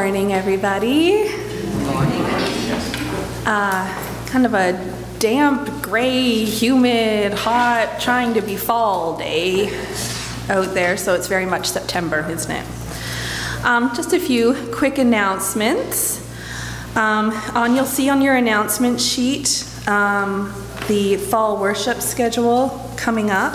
morning, everybody. Uh, kind of a damp, gray, humid, hot, trying to be fall day out there, so it's very much September, isn't it? Um, just a few quick announcements. Um, on you'll see on your announcement sheet um, the fall worship schedule coming up.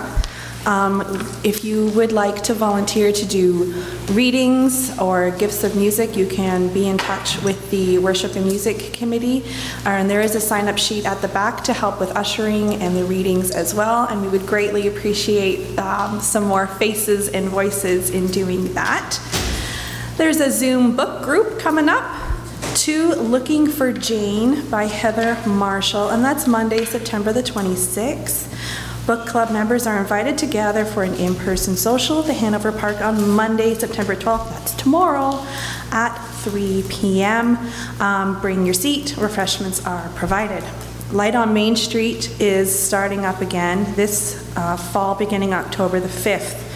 Um, If you would like to volunteer to do readings or gifts of music, you can be in touch with the Worship and Music Committee. Uh, And there is a sign-up sheet at the back to help with ushering and the readings as well, and we would greatly appreciate um, some more faces and voices in doing that. There's a Zoom book group coming up, to Looking for Jane by Heather Marshall, and that's Monday, September the 26th. Book club members are invited to gather for an in-person social at the Hanover Park on Monday, September 12th, that's tomorrow, at 3 p.m. Um, Bring your seat, refreshments are provided. Light on Main Street is starting up again this uh, fall, beginning October the 5th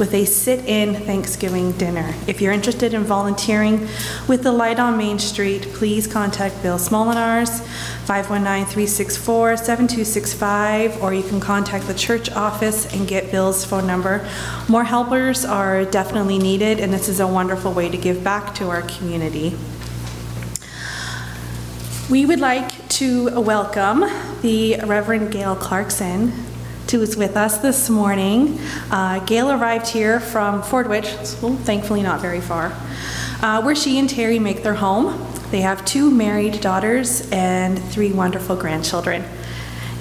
with a sit-in Thanksgiving dinner. If you're interested in volunteering with the Light on Main Street, please contact Bill Smolinars, 519-364-7265, or you can contact the church office and get Bill's phone number. More helpers are definitely needed, and this is a wonderful way to give back to our community. We would like to welcome the Reverend Gail Clarkson, who is with us this morning. Uh, Gail arrived here from Fordwich, thankfully not very far, uh, where she and Terry make their home. They have two married daughters and three wonderful grandchildren.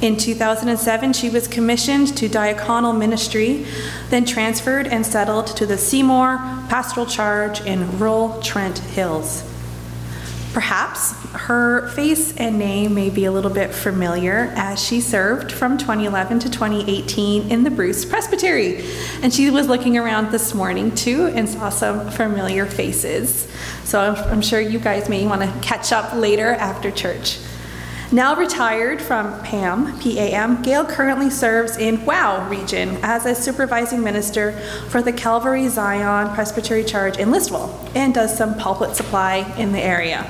In 2007, she was commissioned to diaconal ministry, then transferred and settled to the Seymour Pastoral Charge in rural Trent Hills. Perhaps her face and name may be a little bit familiar as she served from 2011 to 2018 in the Bruce Presbytery. And she was looking around this morning too and saw some familiar faces. So I'm, sure you guys may want to catch up later after church. Now retired from PAM, PAM, Gail currently serves in WOW region as a supervising minister for the Calvary Zion Presbytery Charge in Listowel and does some pulpit supply in the area.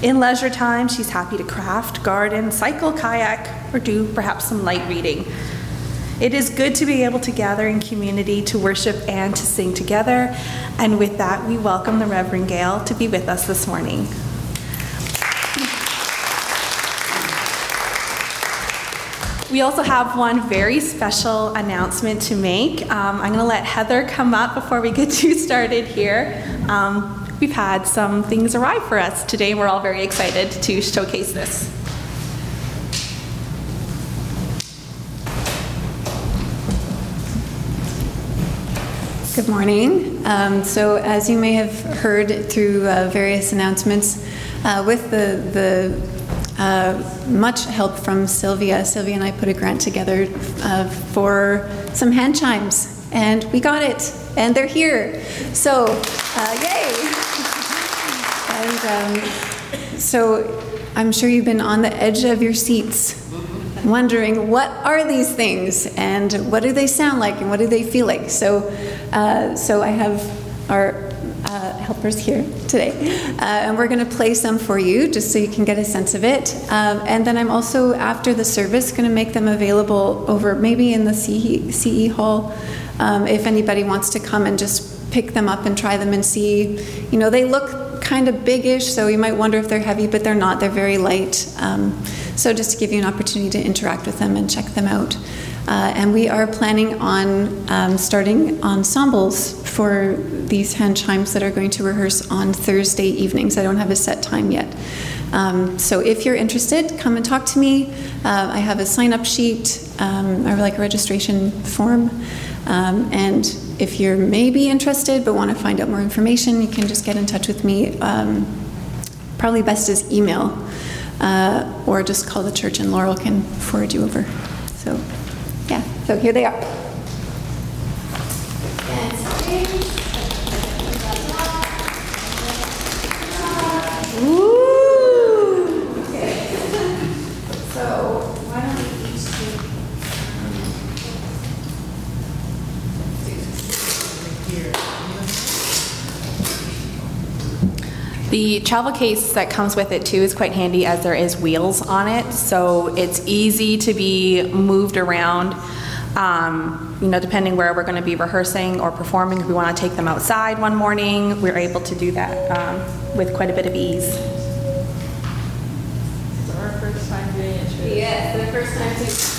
In leisure time, she's happy to craft, garden, cycle, kayak, or do perhaps some light reading. It is good to be able to gather in community to worship and to sing together. And with that, we welcome the Reverend Gail to be with us this morning. We also have one very special announcement to make. Um, I'm going to let Heather come up before we get you started here. Um, we've had some things arrive for us today. We're all very excited to showcase this. Good morning. Um, So as you may have heard through uh, various announcements, uh, with the, the uh, much help from Sylvia, Sylvia and I put a grant together uh, for some hand chimes, and we got it, and they're here. So, uh, yay! And um, so I'm sure you've been on the edge of your seats wondering what are these things and what do they sound like and what do they feel like. So, uh, so I have our helpers here today, uh, and we're going to play some for you just so you can get a sense of it. Um, and then I'm also after the service going to make them available over maybe in the CE, CE hall um, if anybody wants to come and just pick them up and try them and see. You know, they look kind of biggish, so you might wonder if they're heavy, but they're not. They're very light. Um, so just to give you an opportunity to interact with them and check them out. Uh, and we are planning on um, starting ensembles for these hand chimes that are going to rehearse on Thursday evenings. I don't have a set time yet. Um, so if you're interested, come and talk to me. Uh, I have a sign up sheet um, or like a registration form. Um, and if you're maybe interested but want to find out more information, you can just get in touch with me. Um, probably best is email uh, or just call the church and Laurel can forward you over. So, yeah, so here they are. The travel case that comes with it too is quite handy as there is wheels on it, so it's easy to be moved around. Um, you know, depending where we're going to be rehearsing or performing, if we want to take them outside one morning, we're able to do that um, with quite a bit of ease. Our first time doing it, Yes, the first time too.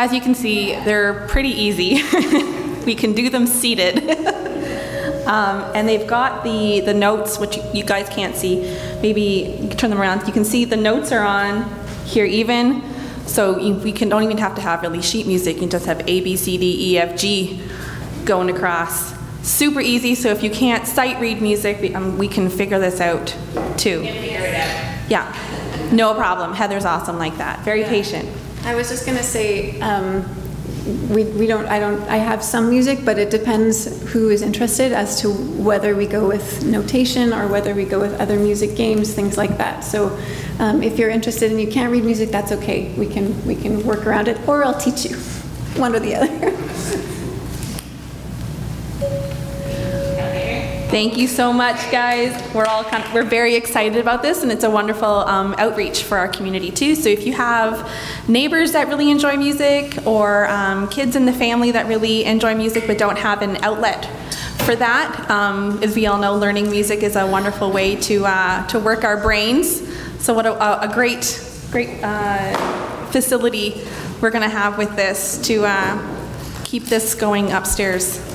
As you can see, they're pretty easy. we can do them seated. um, and they've got the, the notes, which you- guys can't see. Maybe you can turn them around. You can see the notes are on here even. So you, we can, don't even have to have really sheet music. You can just have A, B, C, D, E, F, G going across. Super easy. So if you can't sight read music, we, um, we can figure this out too. Yeah, no problem. Heather's awesome like that. Very patient. I was just gonna say, um, we, we don't, I don't, I have some music, but it depends who is interested as to whether we go with notation or whether we go with other music games, things like that. So, um, if you're interested and you can't read music, that's okay. We can, we can work around it, or I'll teach you, one or the other. Thank you so much, guys. We're all kind of, we're very excited about this, and it's a wonderful um, outreach for our community too. So if you have neighbors that really enjoy music, or um, kids in the family that really enjoy music but don't have an outlet for that, um, as we all know, learning music is a wonderful way to uh, to work our brains. So what a, a great, great uh, facility we're going to have with this to uh, keep this going upstairs.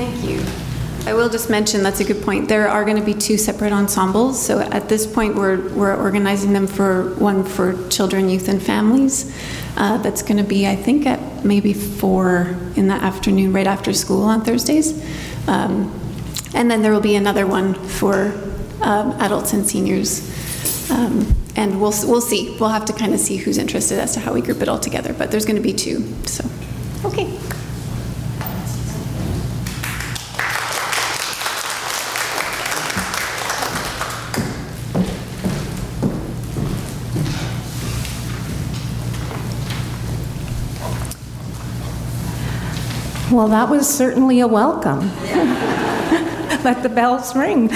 Thank you. I will just mention, that's a good point, there are going to be two separate ensembles. So at this point, we're, we're organizing them for, one for children, youth, and families. Uh, That's going to be, I think, at maybe four in the afternoon, right after school on Thursdays. Um, And then there will be another one for um, adults and seniors. Um, And we'll, we'll see, we'll have to kind of see who's interested as to how we group it all together, but there's going to be two, so, okay. Well, that was certainly a welcome. Let the bells ring.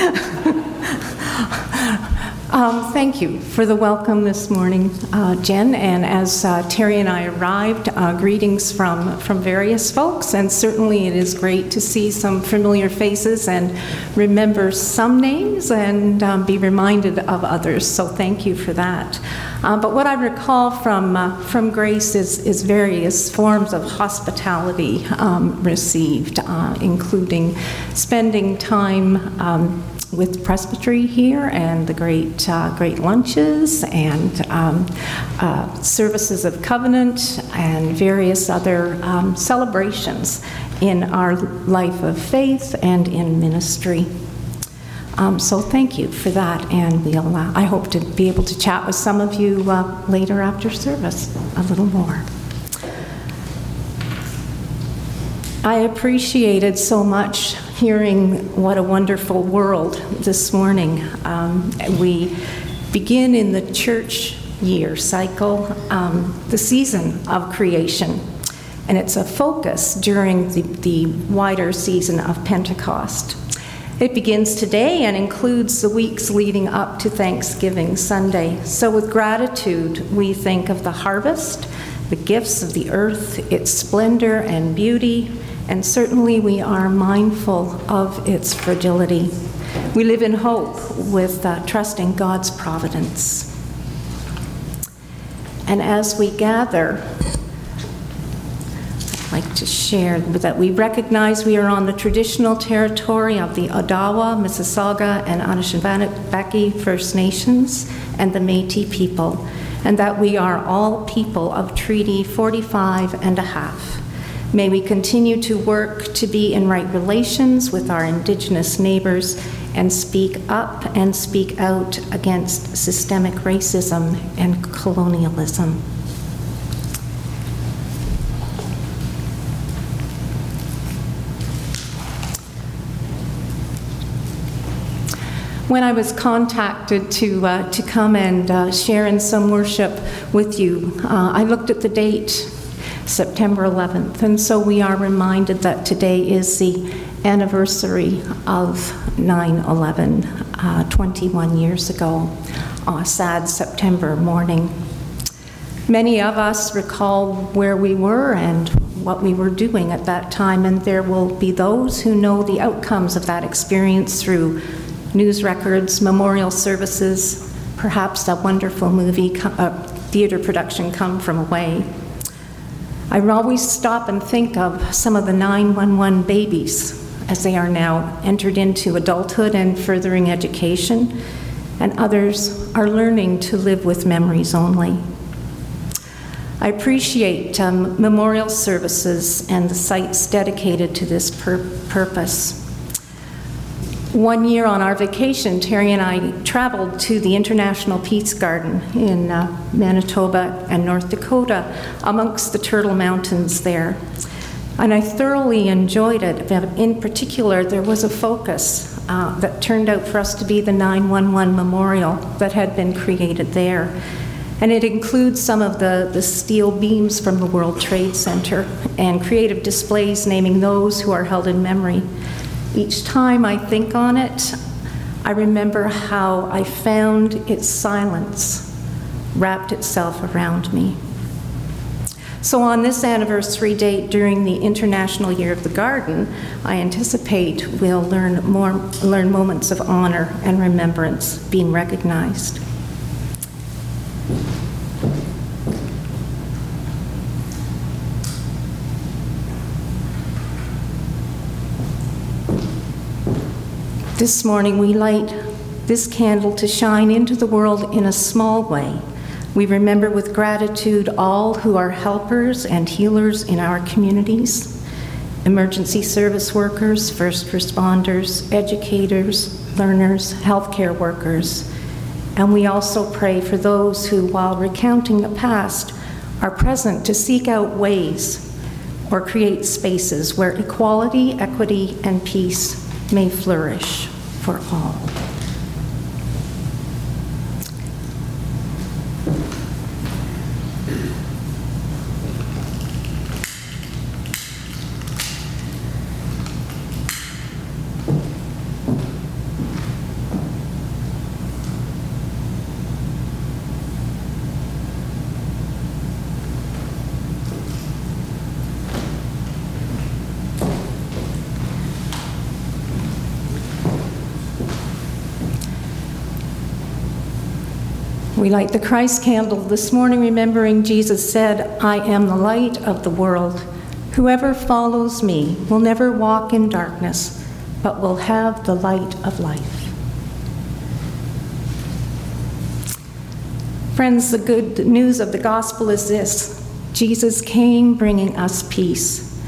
Um, Thank you for the welcome this morning, uh, Jen. And as uh, Terry and I arrived, uh, greetings from, from various folks. And certainly it is great to see some familiar faces and remember some names and um, be reminded of others. So thank you for that. Uh, But what I recall from, uh, from Grace is, is various forms of hospitality um, received, uh, including spending time um, with Presbytery here and the great, uh, great lunches and um, uh, services of covenant and various other um, celebrations in our life of faith and in ministry. Um, So thank you for that, and we'll, uh, I hope to be able to chat with some of you uh, later after service a little more. I appreciated so much hearing what a wonderful world this morning. Um, we begin in the church year cycle, um, the season of creation. And it's a focus during the, the wider season of Pentecost. It begins today and includes the weeks leading up to Thanksgiving Sunday. So, with gratitude, we think of the harvest, the gifts of the earth, its splendor and beauty, and certainly we are mindful of its fragility. We live in hope with uh, trusting God's providence. And as we gather, I'd like to share that we recognize we are on the traditional territory of the Odawa, Mississauga, and Anishinaabe First Nations and the Métis people, and that we are all people of Treaty 45 and a half. May we continue to work to be in right relations with our Indigenous neighbors and speak up and speak out against systemic racism and colonialism. when I was contacted to, uh, to come and uh, share in some worship with you, uh, I looked at the date, September 11th, and so we are reminded that today is the anniversary of 9 11, uh, 21 years ago, a sad September morning. Many of us recall where we were and what we were doing at that time, and there will be those who know the outcomes of that experience through news records, memorial services, perhaps a wonderful movie, a theater production come from away. I always stop and think of some of the 911 babies as they are now entered into adulthood and furthering education, and others are learning to live with memories only. I appreciate um, memorial services and the sites dedicated to this pur- purpose. One year on our vacation, Terry and I traveled to the International Peace Garden in uh, Manitoba and North Dakota amongst the Turtle Mountains there. And I thoroughly enjoyed it. In particular, there was a focus uh, that turned out for us to be the 911 memorial that had been created there. And it includes some of the, the steel beams from the World Trade Center and creative displays naming those who are held in memory. Each time I think on it, I remember how I found its silence wrapped itself around me. So, on this anniversary date during the International Year of the Garden, I anticipate we'll learn, more, learn moments of honor and remembrance being recognized. This morning, we light this candle to shine into the world in a small way. We remember with gratitude all who are helpers and healers in our communities emergency service workers, first responders, educators, learners, healthcare workers. And we also pray for those who, while recounting the past, are present to seek out ways or create spaces where equality, equity, and peace may flourish for all. We light the Christ candle this morning, remembering Jesus said, I am the light of the world. Whoever follows me will never walk in darkness, but will have the light of life. Friends, the good news of the gospel is this Jesus came bringing us peace.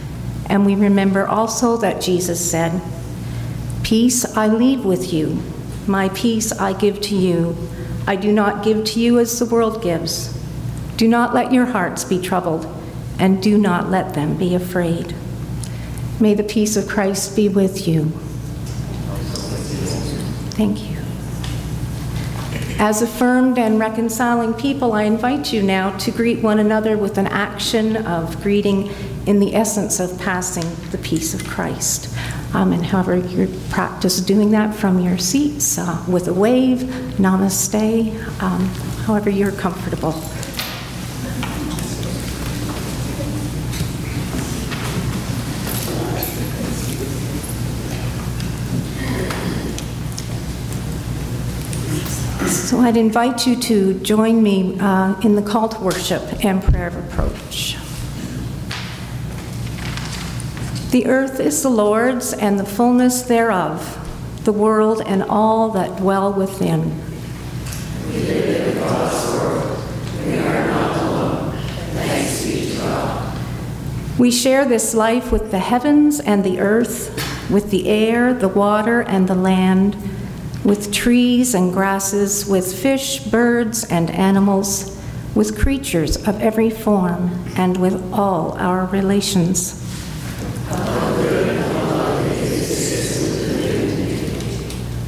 And we remember also that Jesus said, Peace I leave with you, my peace I give to you. I do not give to you as the world gives. Do not let your hearts be troubled, and do not let them be afraid. May the peace of Christ be with you. Thank you. As affirmed and reconciling people, I invite you now to greet one another with an action of greeting in the essence of passing the peace of Christ. Um, and however you practice doing that from your seats, uh, with a wave, namaste, um, however you're comfortable. So I'd invite you to join me uh, in the call to worship and prayer of approach. The earth is the Lord's and the fullness thereof, the world and all that dwell within. We are not alone. We share this life with the heavens and the earth, with the air, the water, and the land, with trees and grasses, with fish, birds, and animals, with creatures of every form, and with all our relations.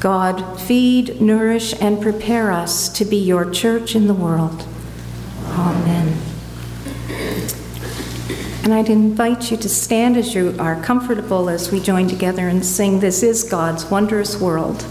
God, feed, nourish, and prepare us to be your church in the world. Amen. And I'd invite you to stand as you are comfortable as we join together and sing This is God's Wondrous World.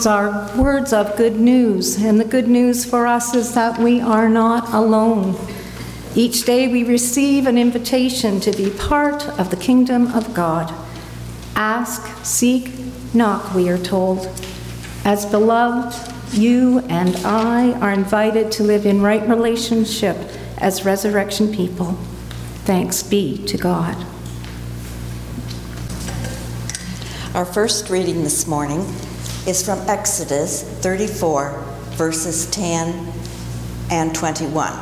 Those are words of good news, and the good news for us is that we are not alone. Each day we receive an invitation to be part of the kingdom of God. Ask, seek, knock, we are told. As beloved, you and I are invited to live in right relationship as resurrection people. Thanks be to God. Our first reading this morning is from Exodus 34, verses 10 and 21.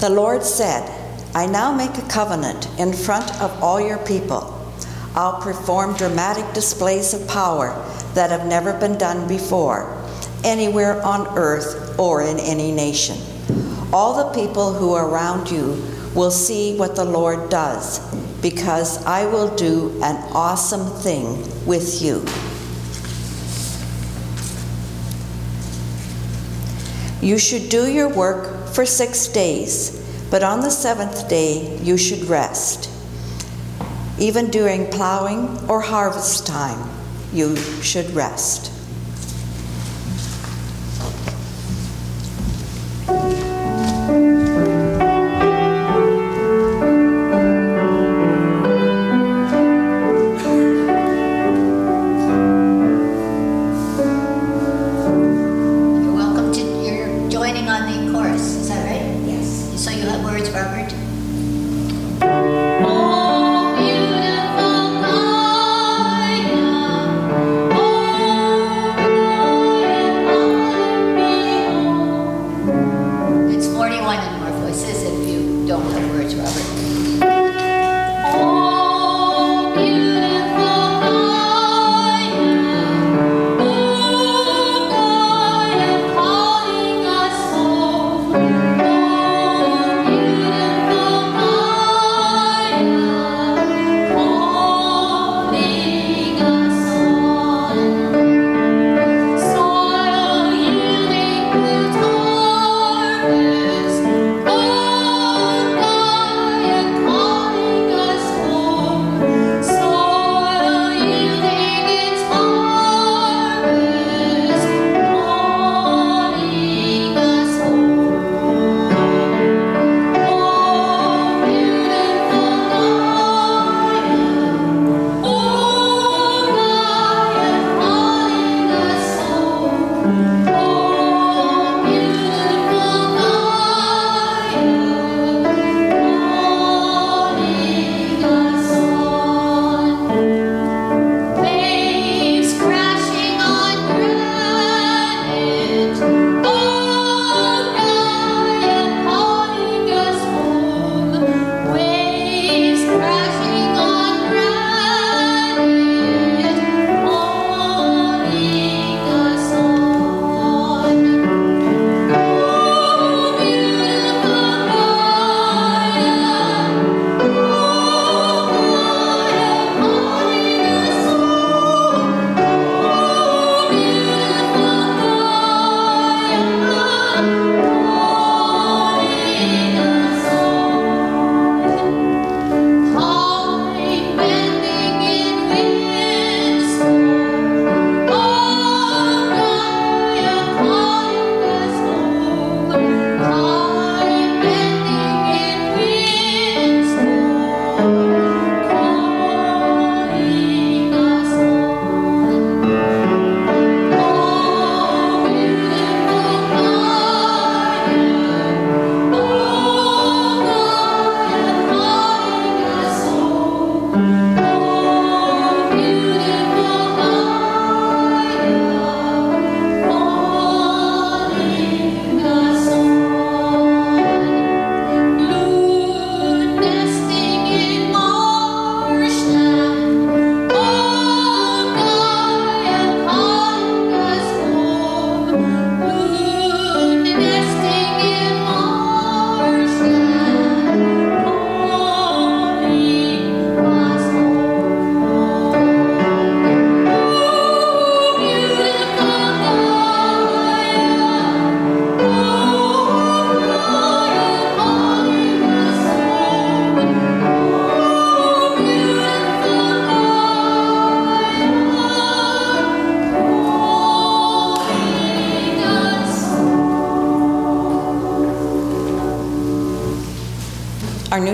The Lord said, I now make a covenant in front of all your people. I'll perform dramatic displays of power that have never been done before, anywhere on earth or in any nation. All the people who are around you will see what the Lord does, because I will do an awesome thing with you. You should do your work for six days, but on the seventh day you should rest. Even during plowing or harvest time, you should rest.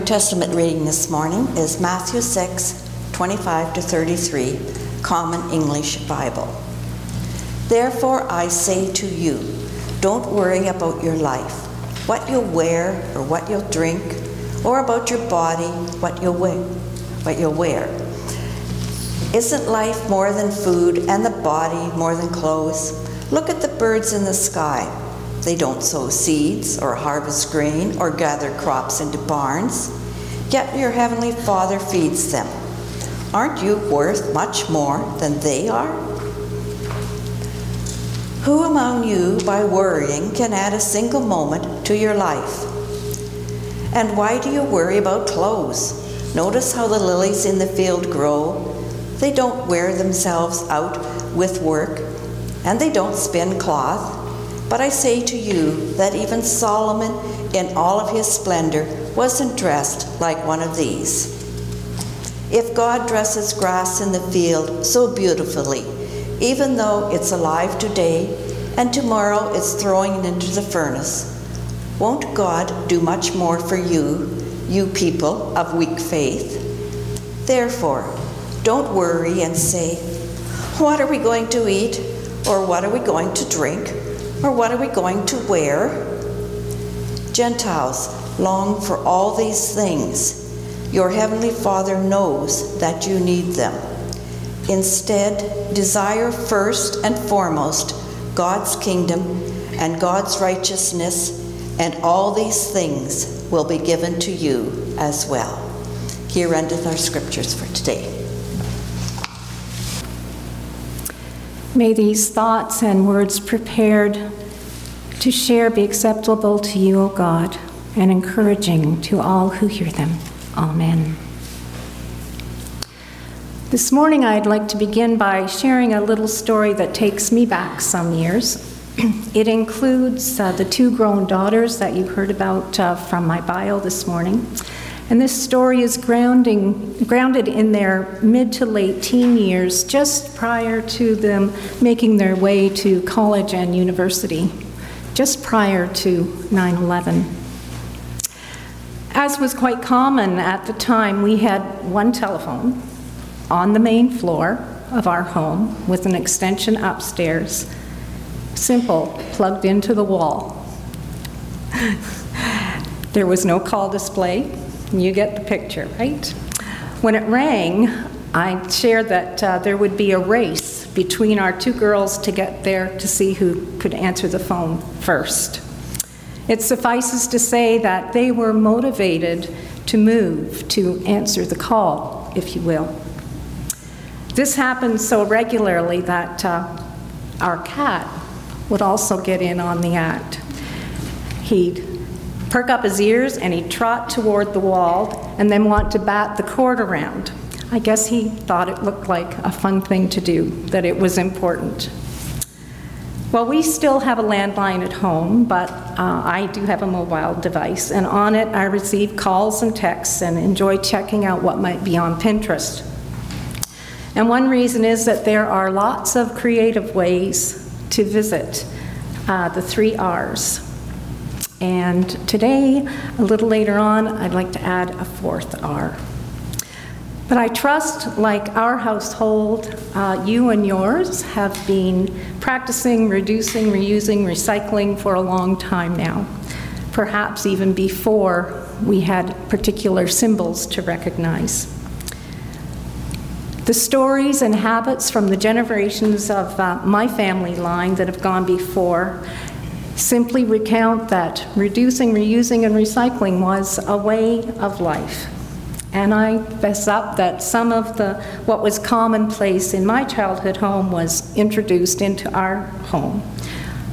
Testament reading this morning is Matthew 6, 25 to 33, Common English Bible. Therefore I say to you, don't worry about your life, what you'll wear or what you'll drink, or about your body, what you'll wear. What you'll wear. Isn't life more than food and the body more than clothes? Look at the birds in the sky. They don't sow seeds or harvest grain or gather crops into barns, yet your heavenly Father feeds them. Aren't you worth much more than they are? Who among you, by worrying, can add a single moment to your life? And why do you worry about clothes? Notice how the lilies in the field grow. They don't wear themselves out with work, and they don't spin cloth. But I say to you that even Solomon, in all of his splendor, wasn't dressed like one of these. If God dresses grass in the field so beautifully, even though it's alive today and tomorrow it's throwing it into the furnace, won't God do much more for you, you people of weak faith? Therefore, don't worry and say, What are we going to eat? Or what are we going to drink? Or what are we going to wear? Gentiles long for all these things. Your heavenly Father knows that you need them. Instead, desire first and foremost God's kingdom and God's righteousness, and all these things will be given to you as well. Here endeth our scriptures for today. May these thoughts and words prepared to share be acceptable to you, O God, and encouraging to all who hear them. Amen. This morning, I'd like to begin by sharing a little story that takes me back some years. it includes uh, the two grown daughters that you heard about uh, from my bio this morning. And this story is grounding, grounded in their mid to late teen years, just prior to them making their way to college and university, just prior to 9 11. As was quite common at the time, we had one telephone on the main floor of our home with an extension upstairs, simple, plugged into the wall. there was no call display, you get the picture, right? When it rang, I shared that uh, there would be a race between our two girls to get there to see who could answer the phone first. It suffices to say that they were motivated to move to answer the call, if you will. This happened so regularly that uh, our cat would also get in on the act. He'd perk up his ears and he'd trot toward the wall and then want to bat the cord around. I guess he thought it looked like a fun thing to do, that it was important. Well, we still have a landline at home, but uh, I do have a mobile device, and on it I receive calls and texts and enjoy checking out what might be on Pinterest. And one reason is that there are lots of creative ways to visit uh, the three R's. And today, a little later on, I'd like to add a fourth R. But I trust, like our household, uh, you and yours have been practicing reducing, reusing, recycling for a long time now, perhaps even before we had particular symbols to recognize. The stories and habits from the generations of uh, my family line that have gone before simply recount that reducing, reusing, and recycling was a way of life. And I fess up that some of the what was commonplace in my childhood home was introduced into our home.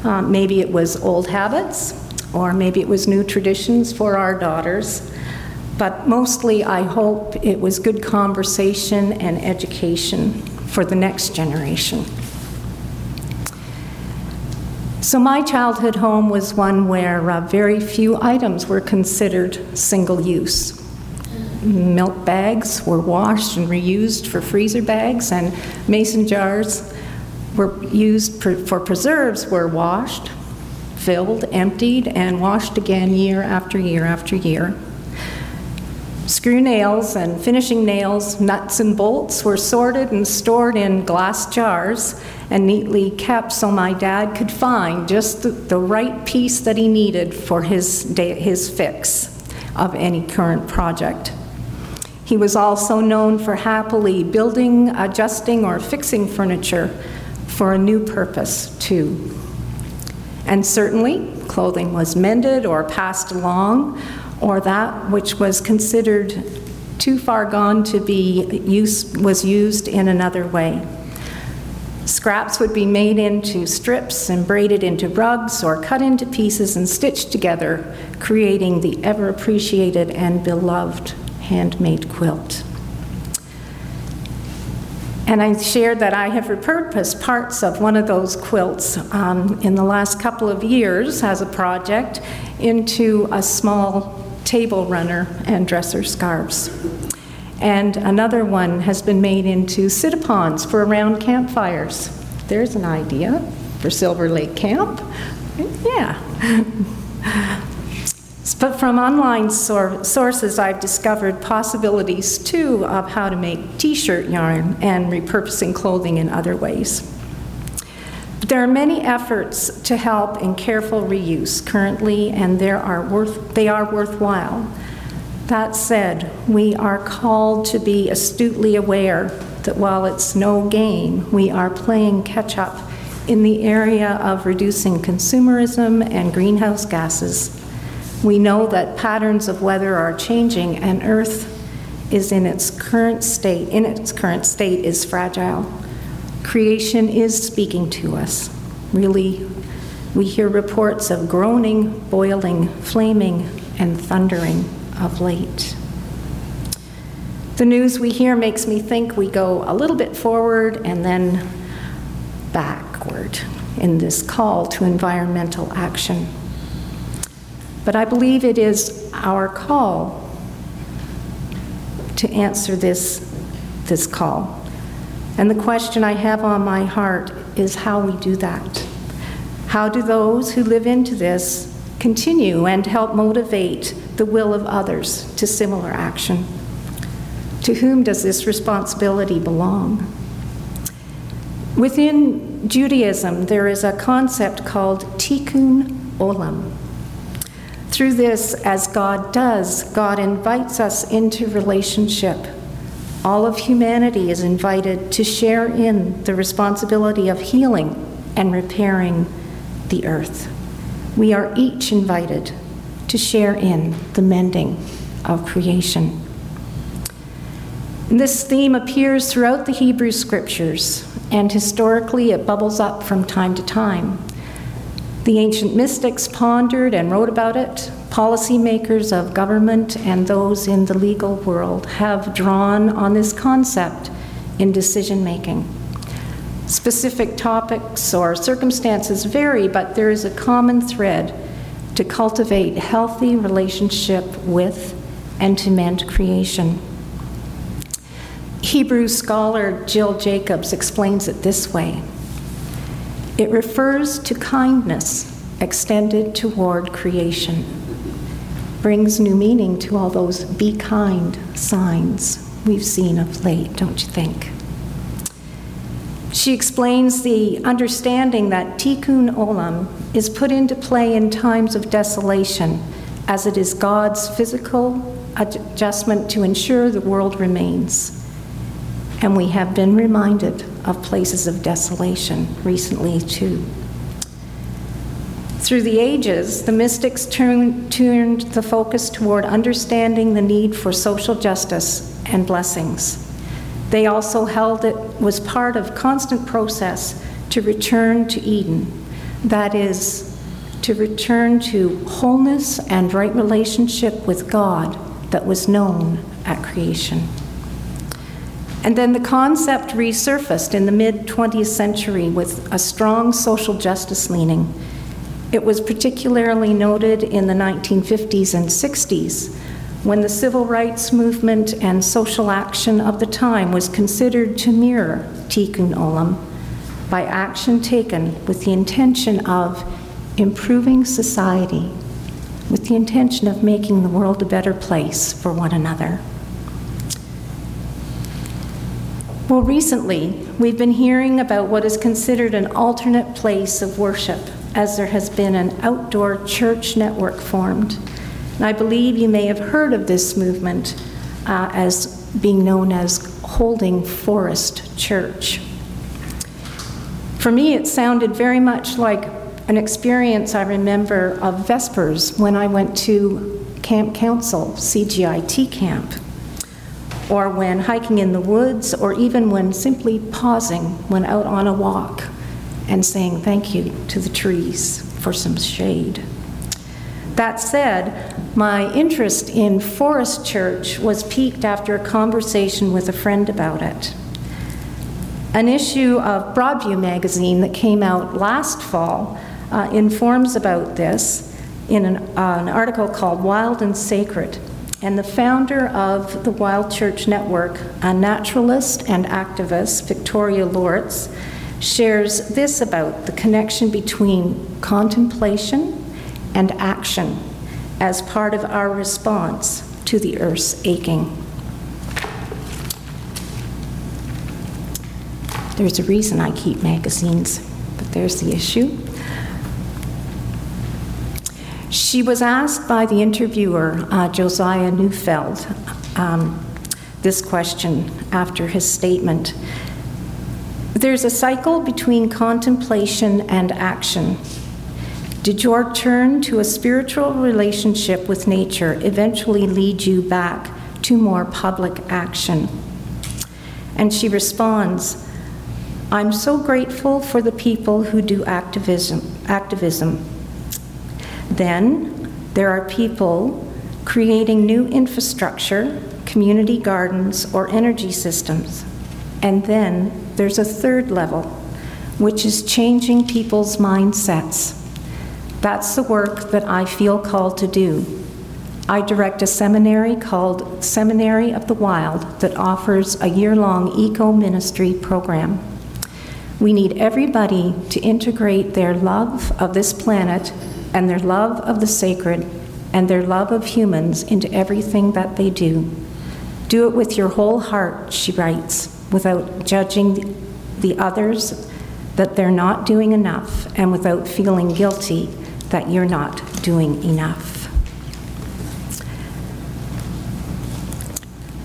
Uh, maybe it was old habits, or maybe it was new traditions for our daughters. But mostly, I hope it was good conversation and education for the next generation. So, my childhood home was one where uh, very few items were considered single use. Milk bags were washed and reused for freezer bags, and mason jars were used for, for preserves were washed, filled, emptied, and washed again year after year after year. Screw nails and finishing nails, nuts and bolts were sorted and stored in glass jars and neatly kept so my dad could find just the, the right piece that he needed for his, day, his fix of any current project. He was also known for happily building, adjusting, or fixing furniture for a new purpose, too. And certainly, clothing was mended or passed along, or that which was considered too far gone to be used was used in another way. Scraps would be made into strips and braided into rugs or cut into pieces and stitched together, creating the ever appreciated and beloved handmade quilt. And I shared that I have repurposed parts of one of those quilts um, in the last couple of years as a project into a small table runner and dresser scarves. And another one has been made into sit-upons for around campfires. There's an idea for Silver Lake Camp. Yeah. But from online sor- sources, I've discovered possibilities too of how to make t shirt yarn and repurposing clothing in other ways. There are many efforts to help in careful reuse currently, and there are worth, they are worthwhile. That said, we are called to be astutely aware that while it's no gain, we are playing catch up in the area of reducing consumerism and greenhouse gases. We know that patterns of weather are changing and Earth is in its current state, in its current state is fragile. Creation is speaking to us. Really, we hear reports of groaning, boiling, flaming, and thundering of late. The news we hear makes me think we go a little bit forward and then backward in this call to environmental action. But I believe it is our call to answer this, this call. And the question I have on my heart is how we do that. How do those who live into this continue and help motivate the will of others to similar action? To whom does this responsibility belong? Within Judaism, there is a concept called tikkun olam. Through this, as God does, God invites us into relationship. All of humanity is invited to share in the responsibility of healing and repairing the earth. We are each invited to share in the mending of creation. This theme appears throughout the Hebrew scriptures, and historically it bubbles up from time to time. The ancient mystics pondered and wrote about it. Policymakers of government and those in the legal world have drawn on this concept in decision making. Specific topics or circumstances vary, but there is a common thread to cultivate healthy relationship with and to mend creation. Hebrew scholar Jill Jacobs explains it this way it refers to kindness extended toward creation, brings new meaning to all those be kind signs we've seen of late, don't you think? She explains the understanding that tikkun olam is put into play in times of desolation, as it is God's physical adjustment to ensure the world remains. And we have been reminded of places of desolation recently, too. Through the ages, the mystics turn, turned the focus toward understanding the need for social justice and blessings. They also held it was part of constant process to return to Eden, that is, to return to wholeness and right relationship with God that was known at creation. And then the concept resurfaced in the mid 20th century with a strong social justice leaning. It was particularly noted in the 1950s and 60s when the civil rights movement and social action of the time was considered to mirror Tikkun Olam by action taken with the intention of improving society with the intention of making the world a better place for one another. Well, recently, we've been hearing about what is considered an alternate place of worship, as there has been an outdoor church network formed. And I believe you may have heard of this movement uh, as being known as Holding Forest Church. For me, it sounded very much like an experience I remember of Vespers when I went to Camp Council, CGIT camp or when hiking in the woods, or even when simply pausing when out on a walk and saying thank you to the trees for some shade. That said, my interest in Forest Church was piqued after a conversation with a friend about it. An issue of Broadview magazine that came out last fall uh, informs about this in an, uh, an article called Wild and Sacred and the founder of the Wild Church Network, a naturalist and activist, Victoria Loorz, shares this about the connection between contemplation and action as part of our response to the earth's aching. There's a reason I keep magazines, but there's the issue. She was asked by the interviewer, uh, Josiah Neufeld, um, this question after his statement. There's a cycle between contemplation and action. Did your turn to a spiritual relationship with nature eventually lead you back to more public action? And she responds, I'm so grateful for the people who do activism, activism then there are people creating new infrastructure, community gardens, or energy systems. And then there's a third level, which is changing people's mindsets. That's the work that I feel called to do. I direct a seminary called Seminary of the Wild that offers a year long eco ministry program. We need everybody to integrate their love of this planet and their love of the sacred and their love of humans into everything that they do. Do it with your whole heart, she writes, without judging the others that they're not doing enough and without feeling guilty that you're not doing enough.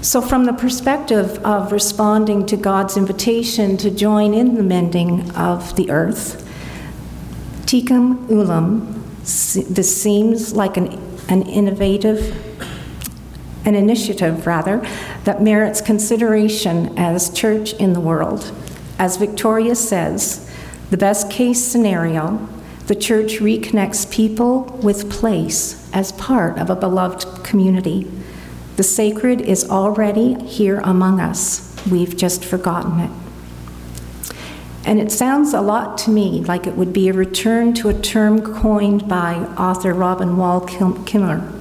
So, from the perspective of responding to God's invitation to join in the mending of the earth, Tikkun Olam this seems like an, an innovative, an initiative rather, that merits consideration as church in the world. As Victoria says, the best case scenario, the church reconnects people with place as part of a beloved community. The sacred is already here among us. We've just forgotten it. And it sounds a lot to me like it would be a return to a term coined by author Robin Wall Kimmerer.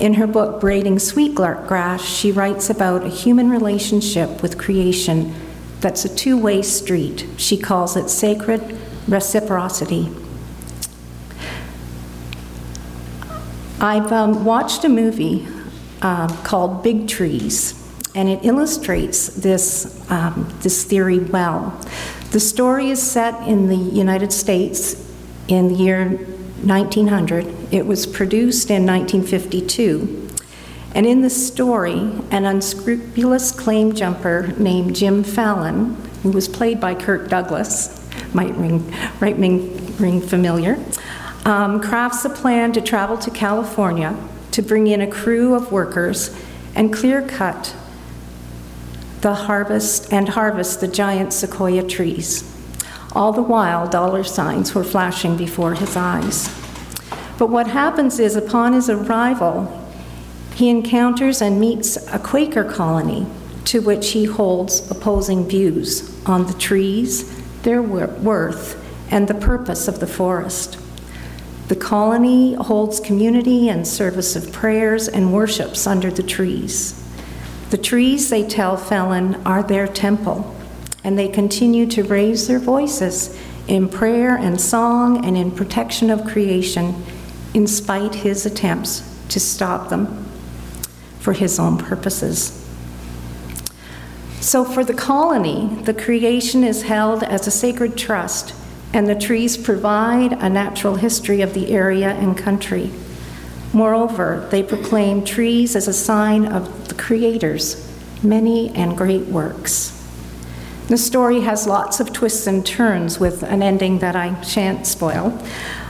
In her book, Braiding Sweetgrass, she writes about a human relationship with creation that's a two way street. She calls it sacred reciprocity. I've um, watched a movie uh, called Big Trees, and it illustrates this, um, this theory well. The story is set in the United States in the year 1900. It was produced in 1952. And in the story, an unscrupulous claim jumper named Jim Fallon, who was played by Kirk Douglas, might ring, ring, ring familiar, um, crafts a plan to travel to California to bring in a crew of workers and clear cut the harvest and harvest the giant sequoia trees. All the while, dollar signs were flashing before his eyes. But what happens is, upon his arrival, he encounters and meets a Quaker colony to which he holds opposing views on the trees, their worth, and the purpose of the forest. The colony holds community and service of prayers and worships under the trees. The trees, they tell Fallon, are their temple, and they continue to raise their voices in prayer and song and in protection of creation, in spite his attempts to stop them for his own purposes. So, for the colony, the creation is held as a sacred trust, and the trees provide a natural history of the area and country. Moreover, they proclaim trees as a sign of the Creator's many and great works. The story has lots of twists and turns with an ending that I shan't spoil.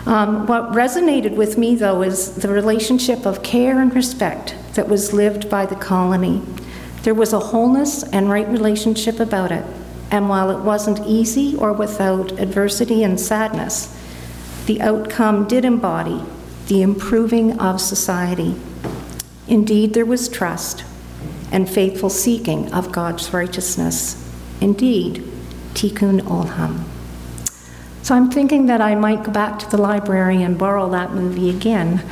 Um, what resonated with me, though, is the relationship of care and respect that was lived by the colony. There was a wholeness and right relationship about it, and while it wasn't easy or without adversity and sadness, the outcome did embody the improving of society. Indeed, there was trust and faithful seeking of God's righteousness. Indeed, tikkun olam. So I'm thinking that I might go back to the library and borrow that movie again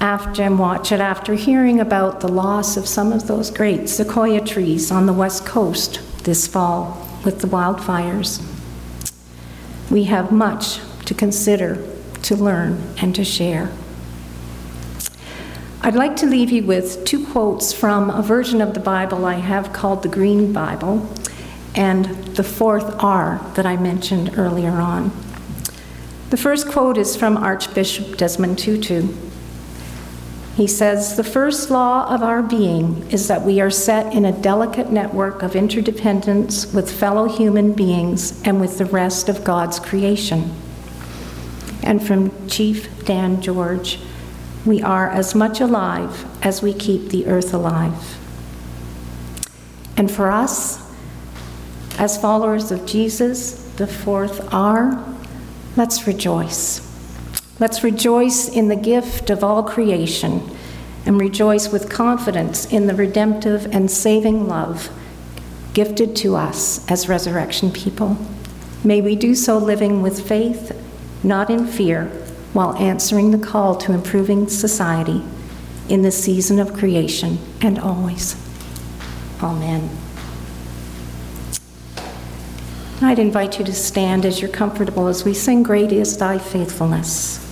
after and watch it after hearing about the loss of some of those great sequoia trees on the west coast this fall with the wildfires. We have much to consider, to learn, and to share. I'd like to leave you with two quotes from a version of the Bible I have called the Green Bible and the fourth R that I mentioned earlier on. The first quote is from Archbishop Desmond Tutu. He says, The first law of our being is that we are set in a delicate network of interdependence with fellow human beings and with the rest of God's creation. And from Chief Dan George, we are as much alive as we keep the earth alive. And for us, as followers of Jesus, the fourth R, let's rejoice. Let's rejoice in the gift of all creation and rejoice with confidence in the redemptive and saving love gifted to us as resurrection people. May we do so living with faith, not in fear, while answering the call to improving society in the season of creation and always. Amen. I'd invite you to stand as you're comfortable as we sing, Great is Thy Faithfulness.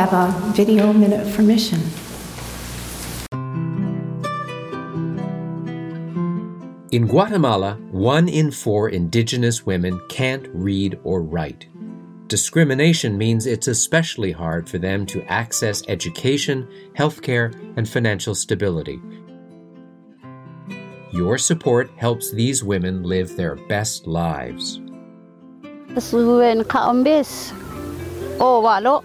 Have a video minute for mission. In Guatemala, one in four indigenous women can't read or write. Discrimination means it's especially hard for them to access education, healthcare, and financial stability. Your support helps these women live their best lives. Suwen kaombes. O oh, walo.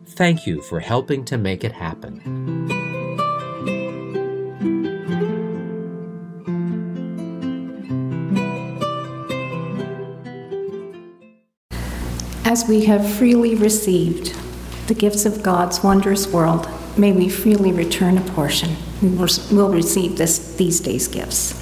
Thank you for helping to make it happen. As we have freely received the gifts of God's wondrous world, may we freely return a portion. We will receive this, these days' gifts.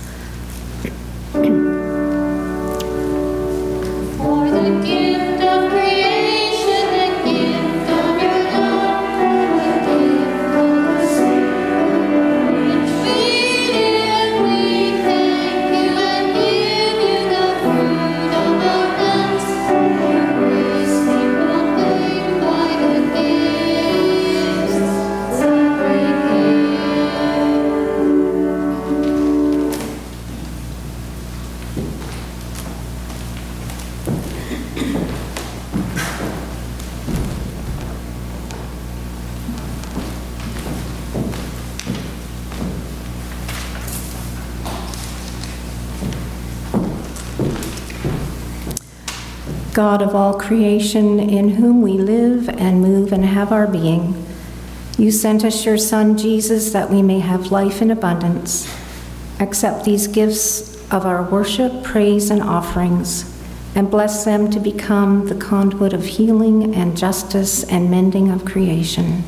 God of all creation, in whom we live and move and have our being, you sent us your Son, Jesus, that we may have life in abundance. Accept these gifts of our worship, praise, and offerings, and bless them to become the conduit of healing and justice and mending of creation.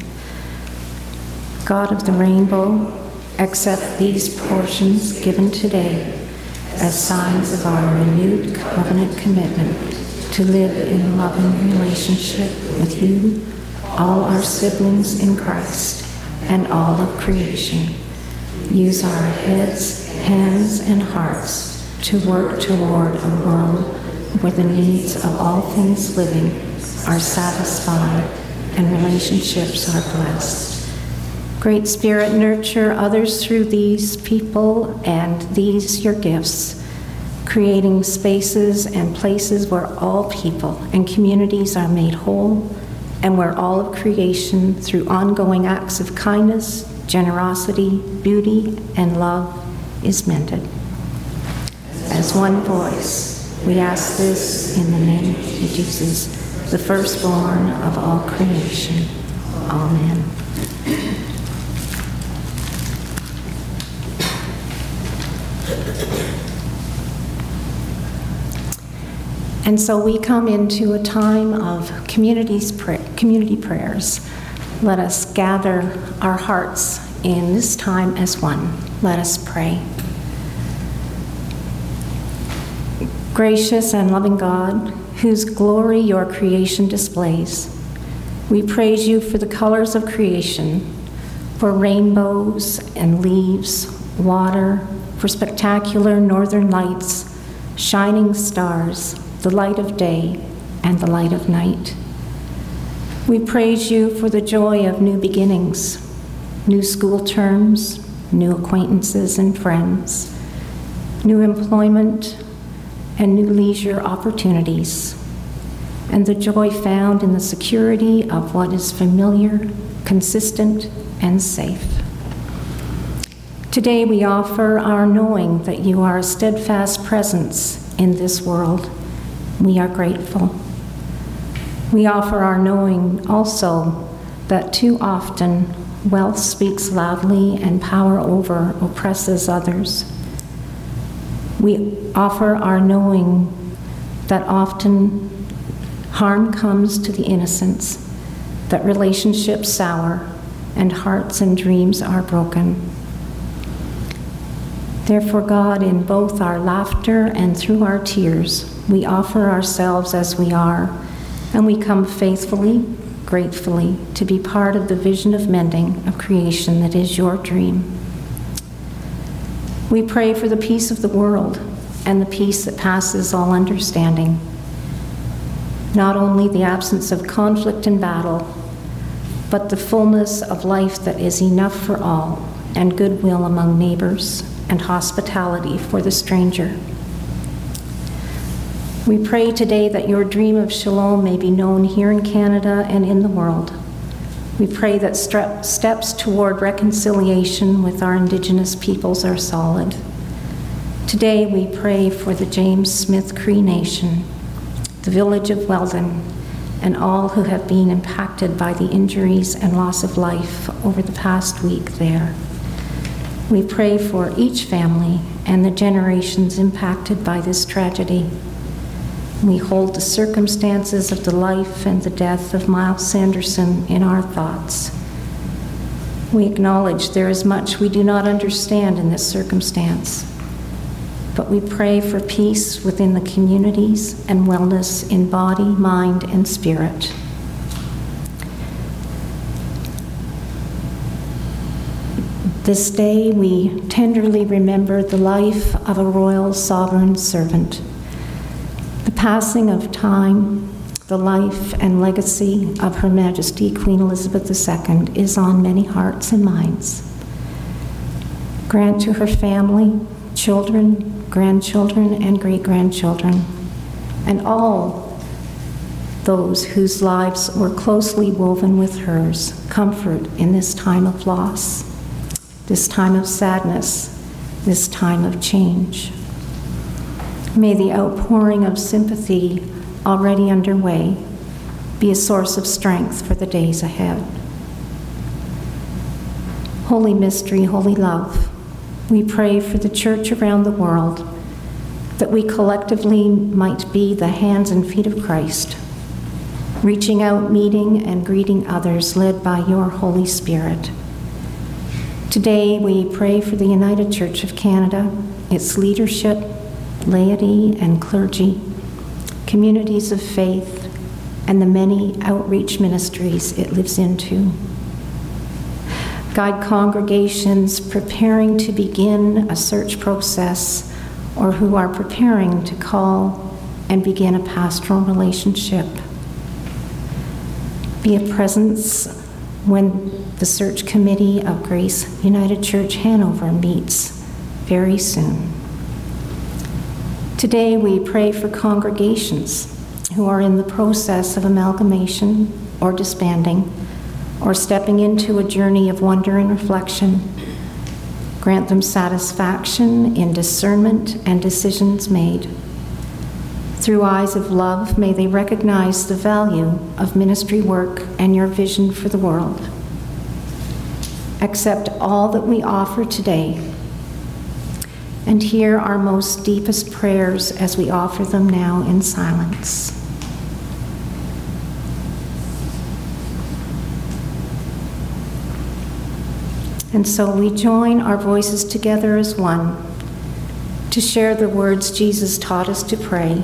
God of the rainbow, accept these portions given today as signs of our renewed covenant commitment to live in loving relationship with you, all our siblings in Christ, and all of creation. Use our heads, hands, and hearts to work toward a world where the needs of all things living are satisfied and relationships are blessed. Great Spirit, nurture others through these people and these your gifts, creating spaces and places where all people and communities are made whole and where all of creation, through ongoing acts of kindness, generosity, beauty, and love, is mended. As one voice, we ask this in the name of Jesus, the firstborn of all creation. Amen. And so we come into a time of communities community prayers. Let us gather our hearts in this time as one. Let us pray. Gracious and loving God, whose glory your creation displays, we praise you for the colors of creation, for rainbows and leaves, water, for spectacular northern lights, shining stars, the light of day and the light of night. We praise you for the joy of new beginnings, new school terms, new acquaintances and friends, new employment, and new leisure opportunities, and the joy found in the security of what is familiar, consistent, and safe. Today we offer our knowing that you are a steadfast presence in this world. We are grateful. We offer our knowing also that too often wealth speaks loudly and power over oppresses others. We offer our knowing that often harm comes to the innocents, that relationships sour, and hearts and dreams are broken. Therefore, God, in both our laughter and through our tears, we offer ourselves as we are, and we come faithfully, gratefully, to be part of the vision of mending of creation that is your dream. We pray for the peace of the world and the peace that passes all understanding. Not only the absence of conflict and battle, but the fullness of life that is enough for all, and goodwill among neighbors, and hospitality for the stranger. We pray today that your dream of shalom may be known here in Canada and in the world. We pray that steps toward reconciliation with our Indigenous peoples are solid. Today we pray for the James Smith Cree Nation, the village of Weldon, and all who have been impacted by the injuries and loss of life over the past week there. We pray for each family and the generations impacted by this tragedy. We hold the circumstances of the life and the death of Myles Sanderson in our thoughts. We acknowledge there is much we do not understand in this circumstance, but we pray for peace within the communities and wellness in body, mind, and spirit. This day, we tenderly remember the life of a royal sovereign servant. The passing of time, the life and legacy of Her Majesty Queen Elizabeth II is on many hearts and minds. Grant to her family, children, grandchildren, and great grandchildren, and all those whose lives were closely woven with hers, comfort in this time of loss, this time of sadness, this time of change. May the outpouring of sympathy already underway be a source of strength for the days ahead. Holy Mystery, Holy Love, we pray for the church around the world that we collectively might be the hands and feet of Christ, reaching out, meeting, and greeting others led by your Holy Spirit. Today, we pray for the United Church of Canada, its leadership, laity, and clergy, communities of faith, and the many outreach ministries it lives into. Guide congregations preparing to begin a search process or who are preparing to call and begin a pastoral relationship. Be a presence when the search committee of Grace United Church Hanover meets very soon. Today, we pray for congregations who are in the process of amalgamation or disbanding or stepping into a journey of wonder and reflection. Grant them satisfaction in discernment and decisions made. Through eyes of love, may they recognize the value of ministry work and your vision for the world. Accept all that we offer today and hear our most deepest prayers as we offer them now in silence. And so we join our voices together as one to share the words Jesus taught us to pray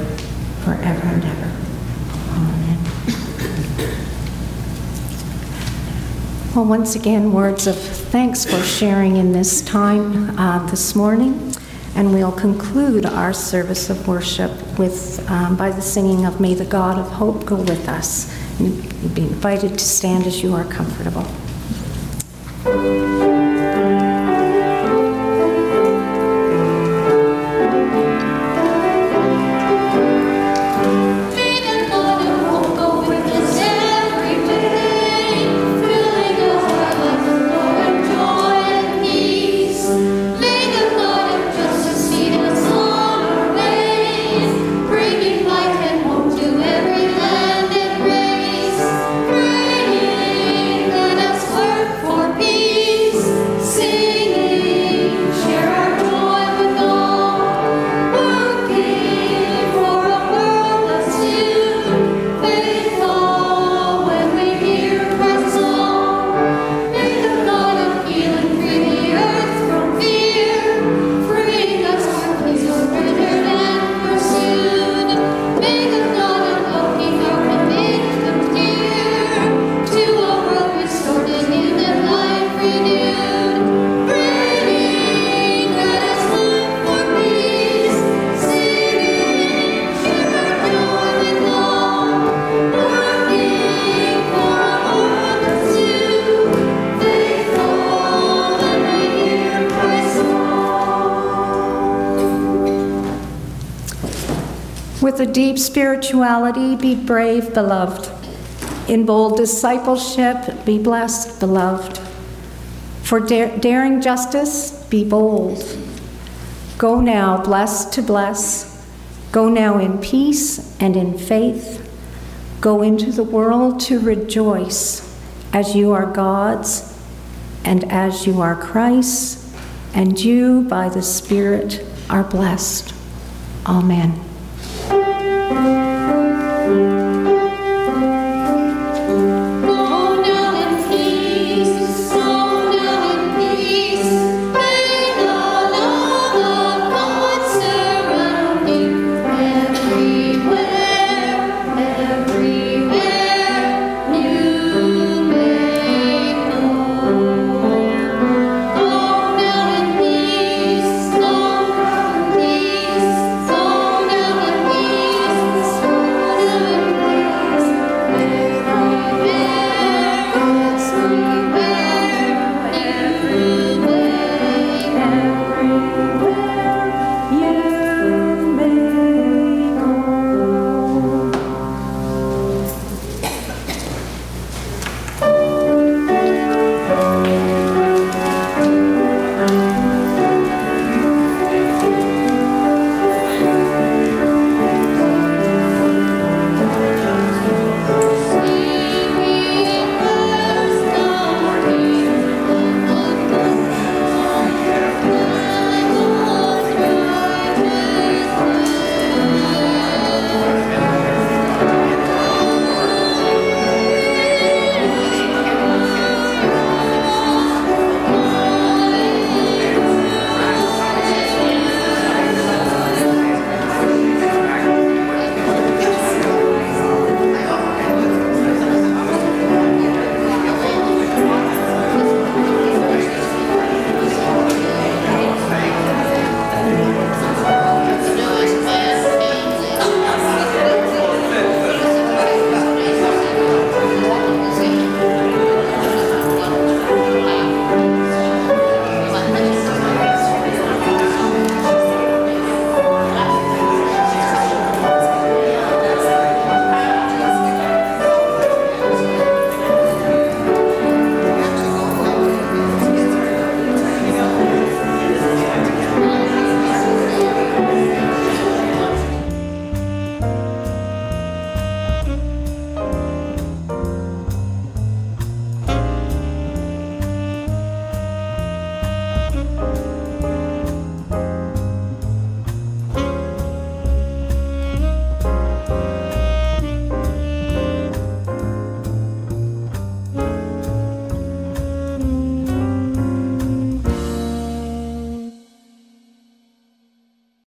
forever and ever. Amen. Well, once again, words of thanks for sharing in this time uh, this morning. And we'll conclude our service of worship with, um, by the singing of May the God of Hope Go With Us. You'd be invited to stand as you are comfortable. With a deep spirituality, be brave, beloved. In bold discipleship, be blessed, beloved. For da- daring justice, be bold. Go now, blessed to bless. Go now in peace and in faith. Go into the world to rejoice as you are God's and as you are Christ's, and you by the Spirit are blessed. Amen.